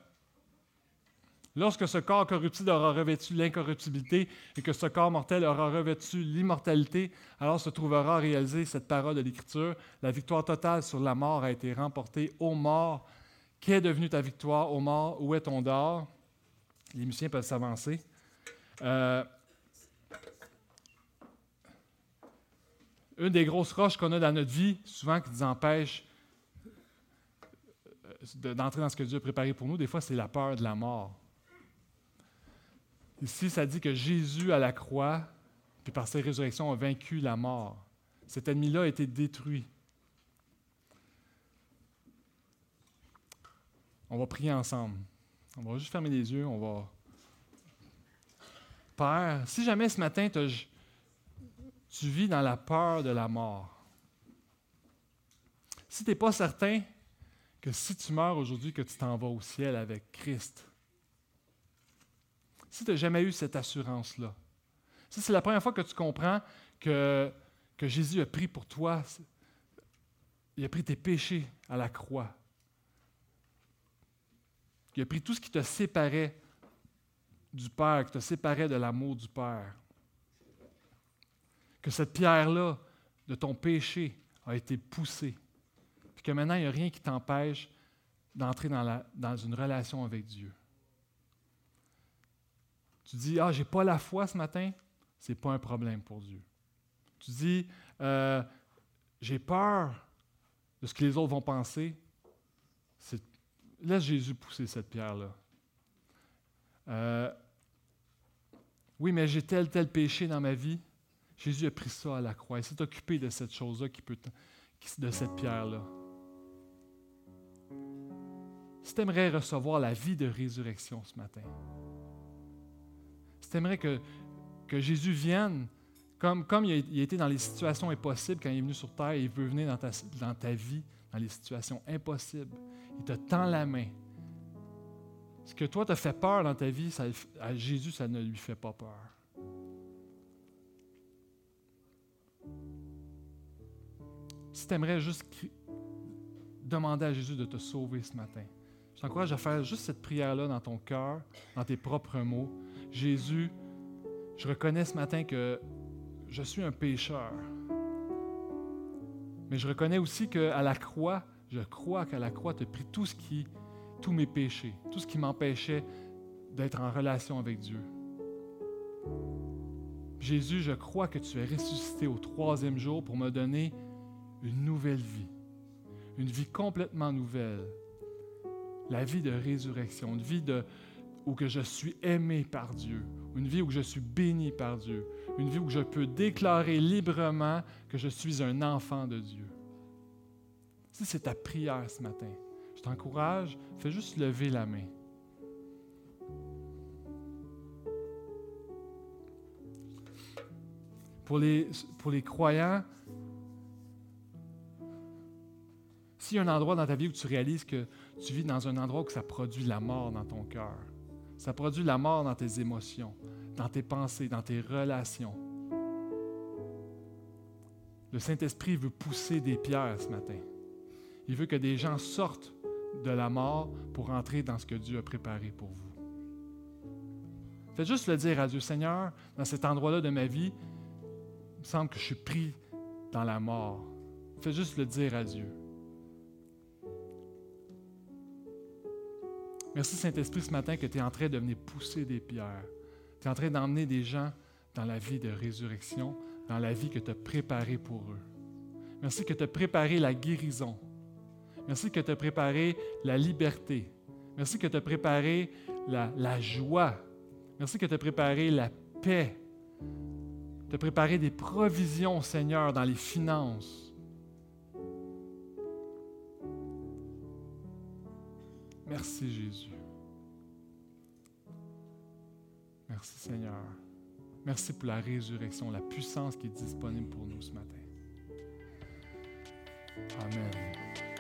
Lorsque ce corps corruptible aura revêtu l'incorruptibilité et que ce corps mortel aura revêtu l'immortalité, alors se trouvera réalisée cette parole de l'Écriture. La victoire totale sur la mort a été remportée. Ô mort, qu'est devenue ta victoire? Ô mort, où est ton dard? Les musiciens peuvent s'avancer. Euh, une des grosses roches qu'on a dans notre vie, souvent qui nous empêche d'entrer dans ce que Dieu a préparé pour nous, des fois, c'est la peur de la mort. Ici, ça dit que Jésus à la croix, puis par sa résurrection, a vaincu la mort. Cet ennemi-là a été détruit. On va prier ensemble. On va juste fermer les yeux, on va. Père, si jamais ce matin tu vis dans la peur de la mort, si tu n'es pas certain que si tu meurs aujourd'hui, que tu t'en vas au ciel avec Christ, si tu n'as jamais eu cette assurance-là, si c'est la première fois que tu comprends que, Jésus a pris pour toi, il a pris tes péchés à la croix, il a pris tout ce qui te séparait du Père, qui te séparait de l'amour du Père, que cette pierre-là de ton péché a été poussée, que maintenant il n'y a rien qui t'empêche d'entrer dans, une relation avec Dieu. Tu dis, ah, j'ai pas la foi ce matin, c'est pas un problème pour Dieu. Tu dis, euh, j'ai peur de ce que les autres vont penser, laisse Jésus pousser cette pierre-là. Euh, oui, mais j'ai tel, tel péché dans ma vie. Jésus a pris ça à la croix. Il s'est occupé de cette chose-là, qui peut, de cette pierre-là. Si tu aimerais recevoir la vie de résurrection ce matin, J'aimerais que, que Jésus vienne, comme, comme il, a, été dans les situations impossibles quand il est venu sur terre, il veut venir dans ta, dans ta vie, dans les situations impossibles. Il te tend la main. Ce que toi te fait peur dans ta vie, à Jésus, ça ne lui fait pas peur. Si tu aimerais juste demander à Jésus de te sauver ce matin, t'encourage à faire juste cette prière-là dans ton cœur, dans tes propres mots. Jésus, je reconnais ce matin que je suis un pécheur. Mais je reconnais aussi qu'à la croix, je crois qu'à la croix, tu as pris tout ce qui, tous mes péchés, tout ce qui m'empêchait d'être en relation avec Dieu. Jésus, je crois que tu es ressuscité au troisième jour pour me donner une nouvelle vie, une vie complètement nouvelle, la vie de résurrection, une vie de, où que je suis aimé par Dieu, une vie où je suis béni par Dieu, une vie où je peux déclarer librement que je suis un enfant de Dieu. Si c'est ta prière ce matin, je t'encourage, fais juste lever la main. Pour les, pour les croyants, s'il y a un endroit dans ta vie où tu réalises que tu vis dans un endroit où ça produit la mort dans ton cœur, ça produit la mort dans tes émotions, dans tes pensées, dans tes relations. Le Saint-Esprit veut pousser des pierres ce matin. Il veut que des gens sortent de la mort pour entrer dans ce que Dieu a préparé pour vous. Faites juste le dire à Dieu, Seigneur, dans cet endroit-là de ma vie, il me semble que je suis pris dans la mort. Faites juste le dire à Dieu. Merci Saint-Esprit ce matin que tu es en train de venir pousser des pierres. Tu es en train d'emmener des gens dans la vie de résurrection, dans la vie que tu as préparée pour eux. Merci que tu as préparé la guérison. Merci que tu as préparé la liberté. Merci que tu as préparé la, joie. Merci que tu as préparé la paix. Tu as préparé des provisions, Seigneur, dans les finances. Merci Jésus. Merci Seigneur. Merci pour la résurrection, la puissance qui est disponible pour nous ce matin. Amen.